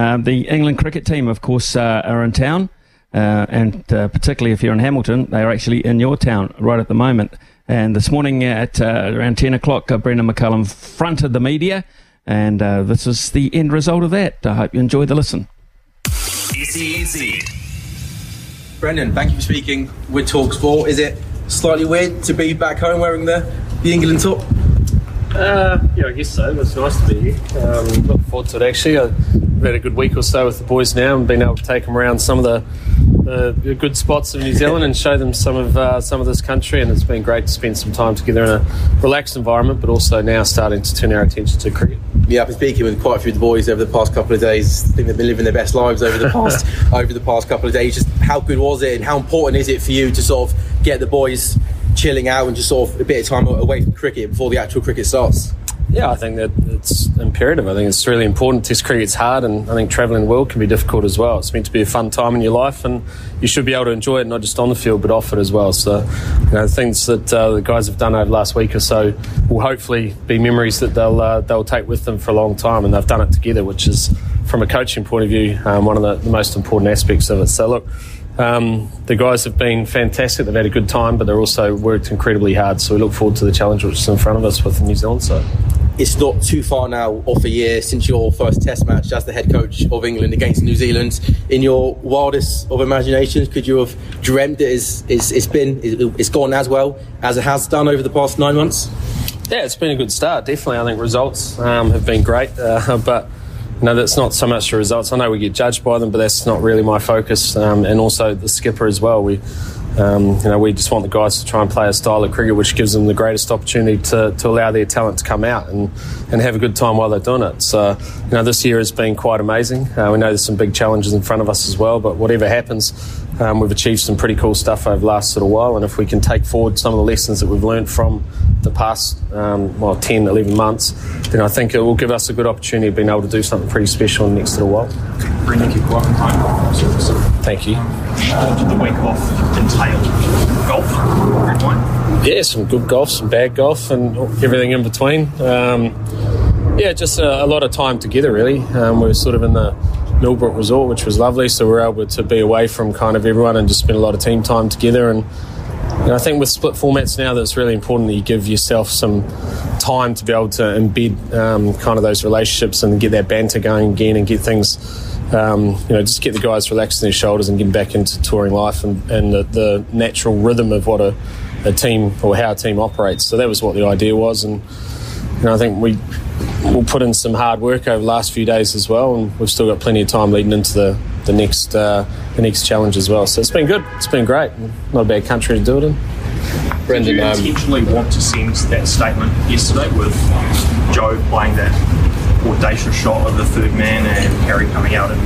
Um, the England cricket team, of course, uh, are in town, uh, and uh, particularly if you're in Hamilton, they are actually in your town right at the moment. And this morning at uh, around 10 o'clock, uh, Brendan McCullum fronted the media, and uh, this is the end result of that. I hope you enjoy the listen. SENZ. Brendan, thank you for speaking with Talksport. Is it slightly weird to be back home wearing the, the England top? Uh, yeah, I guess so. It's nice to be here. Um, look forward to it actually. I've had a good week or so with the boys now and been able to take them around some of the, uh, the good spots of New Zealand and show them some of uh, some of this country. And it's been great to spend some time together in a relaxed environment, but also now starting to turn our attention to cricket. Yeah, I've been speaking with quite a few of the boys over the past couple of days. I think they've been living their best lives over the past over the past couple of days. Just how good was it, and how important is it for you to sort of get the boys chilling out and just sort of a bit of time away from cricket before the actual cricket starts? Yeah, I think that it's imperative. I think it's really important. Test cricket's hard, and I think travelling world can be difficult as well. It's meant to be a fun time in your life, and you should be able to enjoy it not just on the field but off it as well. So, you know, things that uh, the guys have done over the last week or so will hopefully be memories that they'll uh, they'll take with them for a long time, and they've done it together, which is, from a coaching point of view, um, one of the, the most important aspects of it. So, look. Um, the guys have been fantastic. They've had a good time, but they're also worked incredibly hard. So we look forward to the challenge which is in front of us with the New Zealand side. It's not too far now off a year since your first Test match as the head coach of England against New Zealand. In your wildest of imaginations, could you have dreamt it is it's, it's been it's gone as well as it has done over the past nine months? Yeah, it's been a good start. Definitely, I think results um, have been great, uh, but no, that's not so much the results. I know we get judged by them, but that's not really my focus. Um, and also the skipper as well. We, um, you know, we just want the guys to try and play a style of cricket which gives them the greatest opportunity to, to allow their talent to come out and, and have a good time while they're doing it. So, you know, this year has been quite amazing. Uh, we know there's some big challenges in front of us as well, but whatever happens, um, we've achieved some pretty cool stuff over the last little while. And if we can take forward some of the lessons that we've learned from the past, um, well, 10, 11 months, then I think it will give us a good opportunity of being able to do something pretty special in the next little while. You quite. Thank you. Uh, did the week off entail golf? Good one. Yeah, some good golf, some bad golf, and everything in between. Um, yeah, just a, a, lot of time together, really. Um, we were sort of in the Millbrook Resort, which was lovely, so we were able to be away from kind of everyone and just spend a lot of team time together. And and I think with split formats now, that's really important that you give yourself some time to be able to embed um, kind of those relationships and get that banter going again and get things, um, you know, just get the guys relaxing their shoulders and getting back into touring life and, and the, the, natural rhythm of what a, a, team or how a team operates. So that was what the idea was. And, you know, I think we we'll put in some hard work over the last few days as well, and we've still got plenty of time leading into the the next uh, the next challenge as well. So it's been good. It's been great. Not a bad country to do it in. Brendan, Did you um, intentionally um, want to send that statement yesterday with Joe playing that audacious shot of the third man and Harry coming out and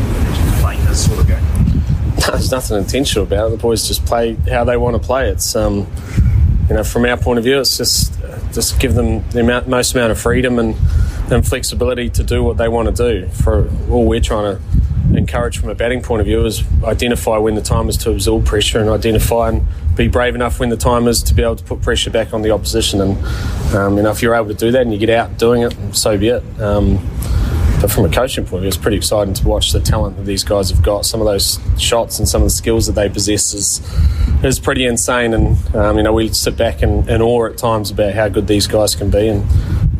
playing his sort of game? There's nothing intentional about it. The boys just play how they want to play. It's um, you know, from our point of view, it's just just give them the amount, most amount of freedom and, and flexibility to do what they want to do. For all we're trying to encourage from a batting point of view is identify when the time is to absorb pressure and identify and be brave enough when the time is to be able to put pressure back on the opposition. And um, you know, if you're able to do that and you get out doing it, so be it. Um, but from a coaching point of view, it's pretty exciting to watch the talent that these guys have got. Some of those shots and some of the skills that they possess is is pretty insane. And um, you know, we sit back in, in awe at times about how good these guys can be, and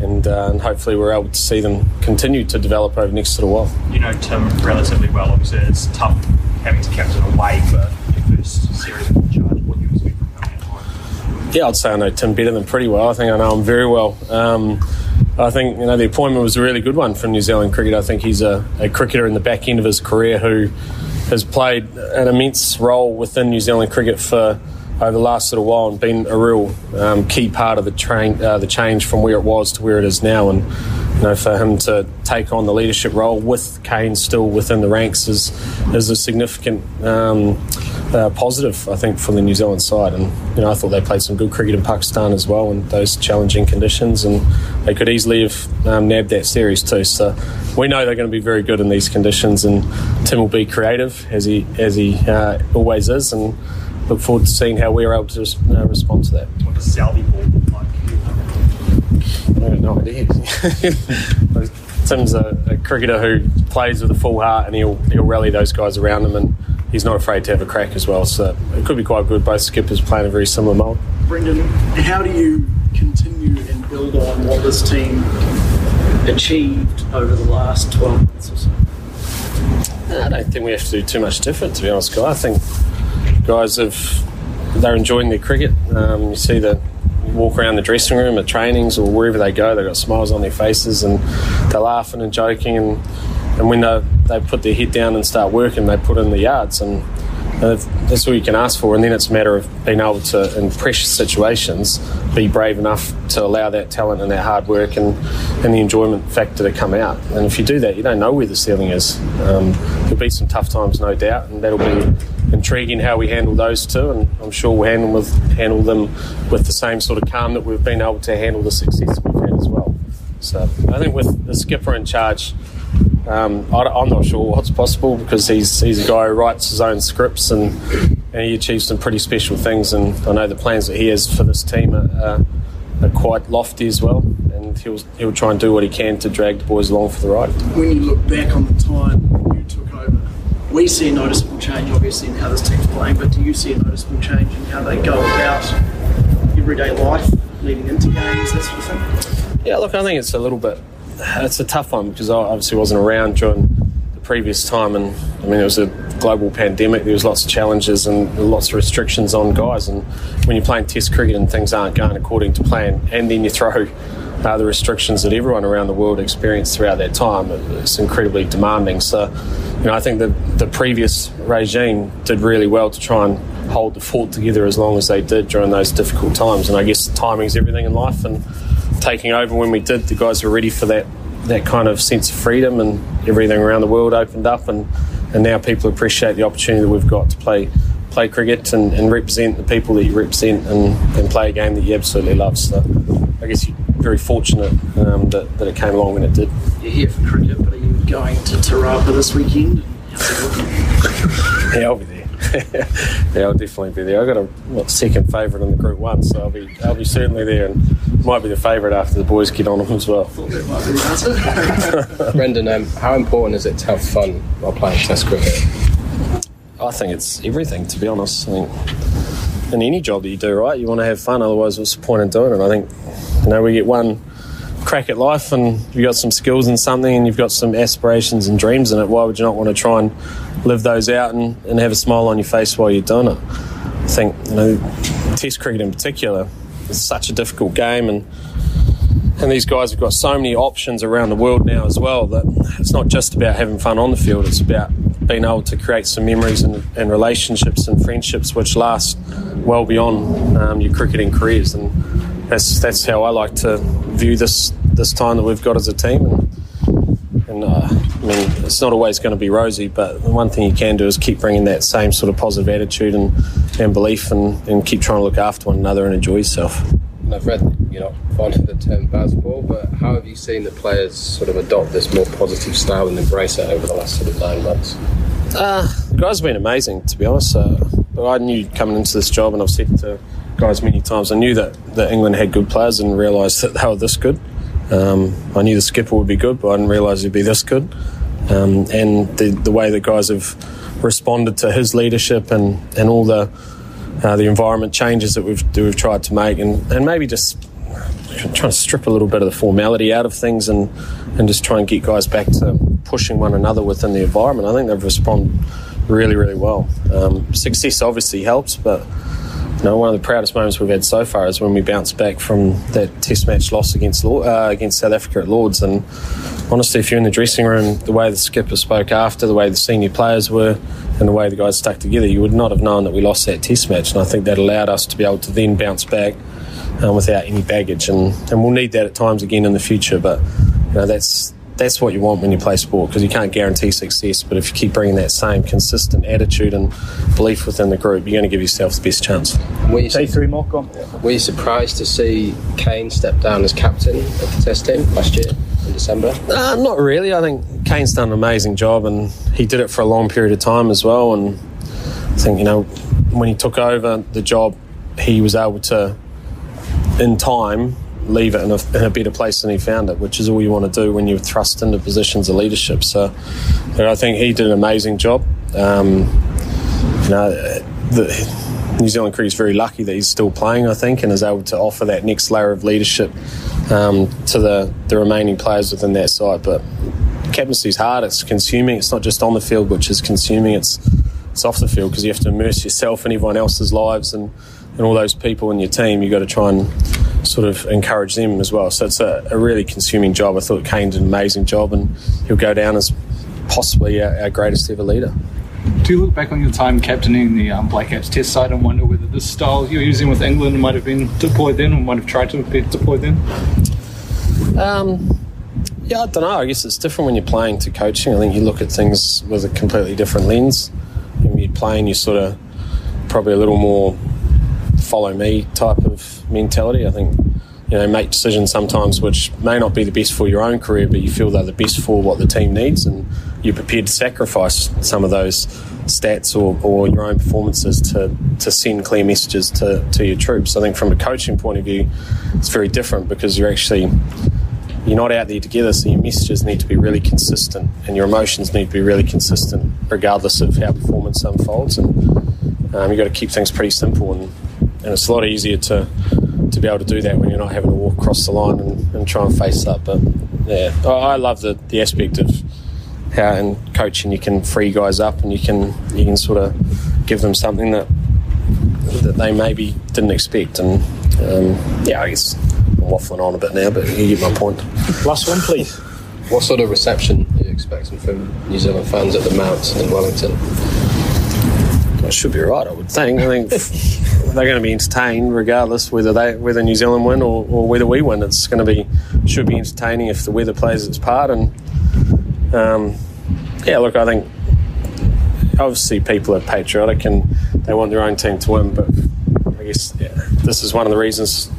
and, uh, and hopefully we're able to see them continue to develop over the next little while. You know Tim relatively well. Obviously, it's tough having to captain away for your first series of charge. What you expect from him? Yeah, I'd say I know Tim better than pretty well. I think I know him very well. Um, I think you know the appointment was a really good one for New Zealand cricket. I think he's a, a cricketer in the back end of his career who has played an immense role within New Zealand cricket for over the last little while and been a real um, key part of the train, uh, the change from where it was to where it is now. And you know, for him to take on the leadership role with Kane still within the ranks is is a significant um, uh, positive, I think, for the New Zealand side. And you know, I thought they played some good cricket in Pakistan as well in those challenging conditions, and they could easily have um, nabbed that series too. So we know they're going to be very good in these conditions, and Tim will be creative as he as he uh, always is, and look forward to seeing how we're able to uh, respond to that. What does Southee ball look like? I have no idea. Tim's a, a cricketer who plays with a full heart, and he'll he'll rally those guys around him, and he's not afraid to have a crack as well. So it could be quite good. Both skippers playing a very similar mould. Brendan, how do you continue and build on what this team achieved over the last 12 months or so? I don't think we have to do too much different, to be honest, guy. I think guys have they're enjoying their cricket. Um, you see the walk around the dressing room at trainings or wherever they go, they've got smiles on their faces and they're laughing and joking. And, and when they, they put their head down and start working, they put in the yards. And that's all you can ask for. And then it's a matter of being able to, in precious situations, be brave enough to allow that talent and that hard work and, and the enjoyment factor to come out. And if you do that, you don't know where the ceiling is. Um, there'll be some tough times, no doubt, and that'll be intriguing how we handle those two. And I'm sure we'll handle, with, handle them with the same sort of calm that we've been able to handle the success we've had as well. So I think with the skipper in charge, um, I, am not sure what's possible because he's he's a guy who writes his own scripts and, and he achieves some pretty special things. And I know the plans that he has for this team are, are, are quite lofty as well. And he'll he'll try and do what he can to drag the boys along for the ride. When you look back on the time you took we see a noticeable change, obviously, in how this team's playing. But do you see a noticeable change in how they go about everyday life, leading into games, that sort of thing? Yeah, look, I think it's a little bit it's a tough one because I obviously wasn't around during the previous time, and I mean it was a global pandemic. There was lots of challenges and lots of restrictions on guys, and when you're playing Test cricket and things aren't going according to plan, and then you throw uh, the restrictions that everyone around the world experienced throughout that time, it's incredibly demanding. So, you know, I think that the previous regime did really well to try and hold the fort together as long as they did during those difficult times. And I guess timing is everything in life, and taking over when we did, the guys were ready for that that kind of sense of freedom and everything around the world opened up and, and now people appreciate the opportunity that we've got to play play cricket and, and represent the people that you represent and, and play a game that you absolutely love. So I guess you're very fortunate um, that, that it came along when it did. You're here for cricket, but are you going to Te Rapa this weekend? yeah, I'll be there. yeah, I'll definitely be there. I've got a what, second favourite in the Group One, so I'll be I'll be certainly there, and might be the favourite after the boys get on them as well. Brendan, um, how important is it to have fun while playing Test cricket? I think it's everything, to be honest. I think in any job that you do, right, you want to have fun. Otherwise, what's the point in doing it? I think you know we get one crack at life and you've got some skills in something and you've got some aspirations and dreams in it, why would you not want to try and live those out and, and have a smile on your face while you're doing it? I think, you know, Test cricket in particular is such a difficult game and and these guys have got so many options around the world now as well that it's not just about having fun on the field, it's about being able to create some memories and, and relationships and friendships which last well beyond um, your cricketing careers. And that's that's how I like to view this this time that we've got as a team. And, and uh, I mean, it's not always going to be rosy, but the one thing you can do is keep bringing that same sort of positive attitude and, and belief, and, and keep trying to look after one another and enjoy yourself. And I've read you're not fond of the term Bazball, but how have you seen the players sort of adopt this more positive style and embrace it over the last sort of nine months? Uh, the guys have been amazing, to be honest. Uh, I knew coming into this job, and I've said to guys many times, I knew that, that England had good players and realised that they were this good. Um, I knew the skipper would be good, but I didn't realise he'd be this good. Um, and the, the way that guys have responded to his leadership and, and all the uh, the environment changes that we've that we've tried to make, and, and maybe just trying to strip a little bit of the formality out of things and and just try and get guys back to pushing one another within the environment. I think they've responded really, really well. Um, success obviously helps, but you know, one of the proudest moments we've had so far is when we bounced back from that Test match loss against uh, against South Africa at Lord's. And honestly, if you're in the dressing room, the way the skipper spoke after, the way the senior players were, and the way the guys stuck together, you would not have known that we lost that Test match. And I think that allowed us to be able to then bounce back um, without any baggage. And, and we'll need that at times again in the future. But you know, that's that's what you want when you play sport because you can't guarantee success. But if you keep bringing that same consistent attitude and belief within the group, you're going to give yourself the best chance. Were you, Say three more, come. were you surprised to see Kane step down as captain of the Test team last year in December? Uh, not really. I think Kane's done an amazing job and he did it for a long period of time as well. And I think, you know, when he took over the job, he was able to, in time, leave it in a, in a, better place than he found it, which is all you want to do when you're thrust into positions of leadership. So, I think he did an amazing job. Um, you know, the, New Zealand is very lucky that he's still playing, I think, and is able to offer that next layer of leadership um, to the, the remaining players within that side. But captaincy is hard. It's consuming. It's not just on the field, which is consuming. It's it's off the field because you have to immerse yourself in everyone else's lives and, and all those people in your team. You've got to try and sort of encourage them as well. So it's a, a really consuming job. I thought Kane did an amazing job, and he'll go down as possibly our, our greatest ever leader. Do you look back on your time captaining the um, Black Caps Test side and wonder whether the style you're using with England might have been deployed then, or might have tried to be deployed then? Um, yeah, I don't know. I guess it's different when you're playing to coaching. I think you look at things with a completely different lens. When you're playing, you're sort of probably a little more follow me type of mentality. I think you know make decisions sometimes which may not be the best for your own career, but you feel they're the best for what the team needs, and you're prepared to sacrifice some of those stats or, or your own performances to, to send clear messages to, to your troops. I think from a coaching point of view, it's very different because you're actually you're not out there together, so your messages need to be really consistent and your emotions need to be really consistent, regardless of how performance unfolds. And um, you've got to keep things pretty simple, and, and it's a lot easier to to be able to do that when you're not having to walk across the line and, and try and face up. But yeah, I, love the, the aspect of how in coaching you can free guys up and you can you can sort of give them something that that they maybe didn't expect. And um, yeah, I guess I'm waffling on a bit now, but you get my point. Last one, please. What sort of reception are you expecting from New Zealand fans at the Mount in Wellington? It should be right, I would think. I think they're going to be entertained regardless whether they whether New Zealand win or, or whether we win. It's going to be should be entertaining if the weather plays its part. And um, yeah, look, I think obviously people are patriotic and they want their own team to win, but I guess yeah, this is one of the reasons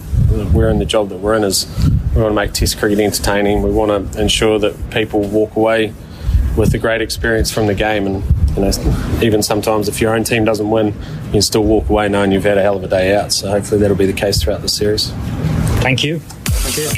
we're in the job that we're in is we want to make Test cricket entertaining. We want to ensure that people walk away with a great experience from the game, and you know, even sometimes if your own team doesn't win, you can still walk away knowing you've had a hell of a day out. So hopefully that'll be the case throughout the series. Thank you. Thank you.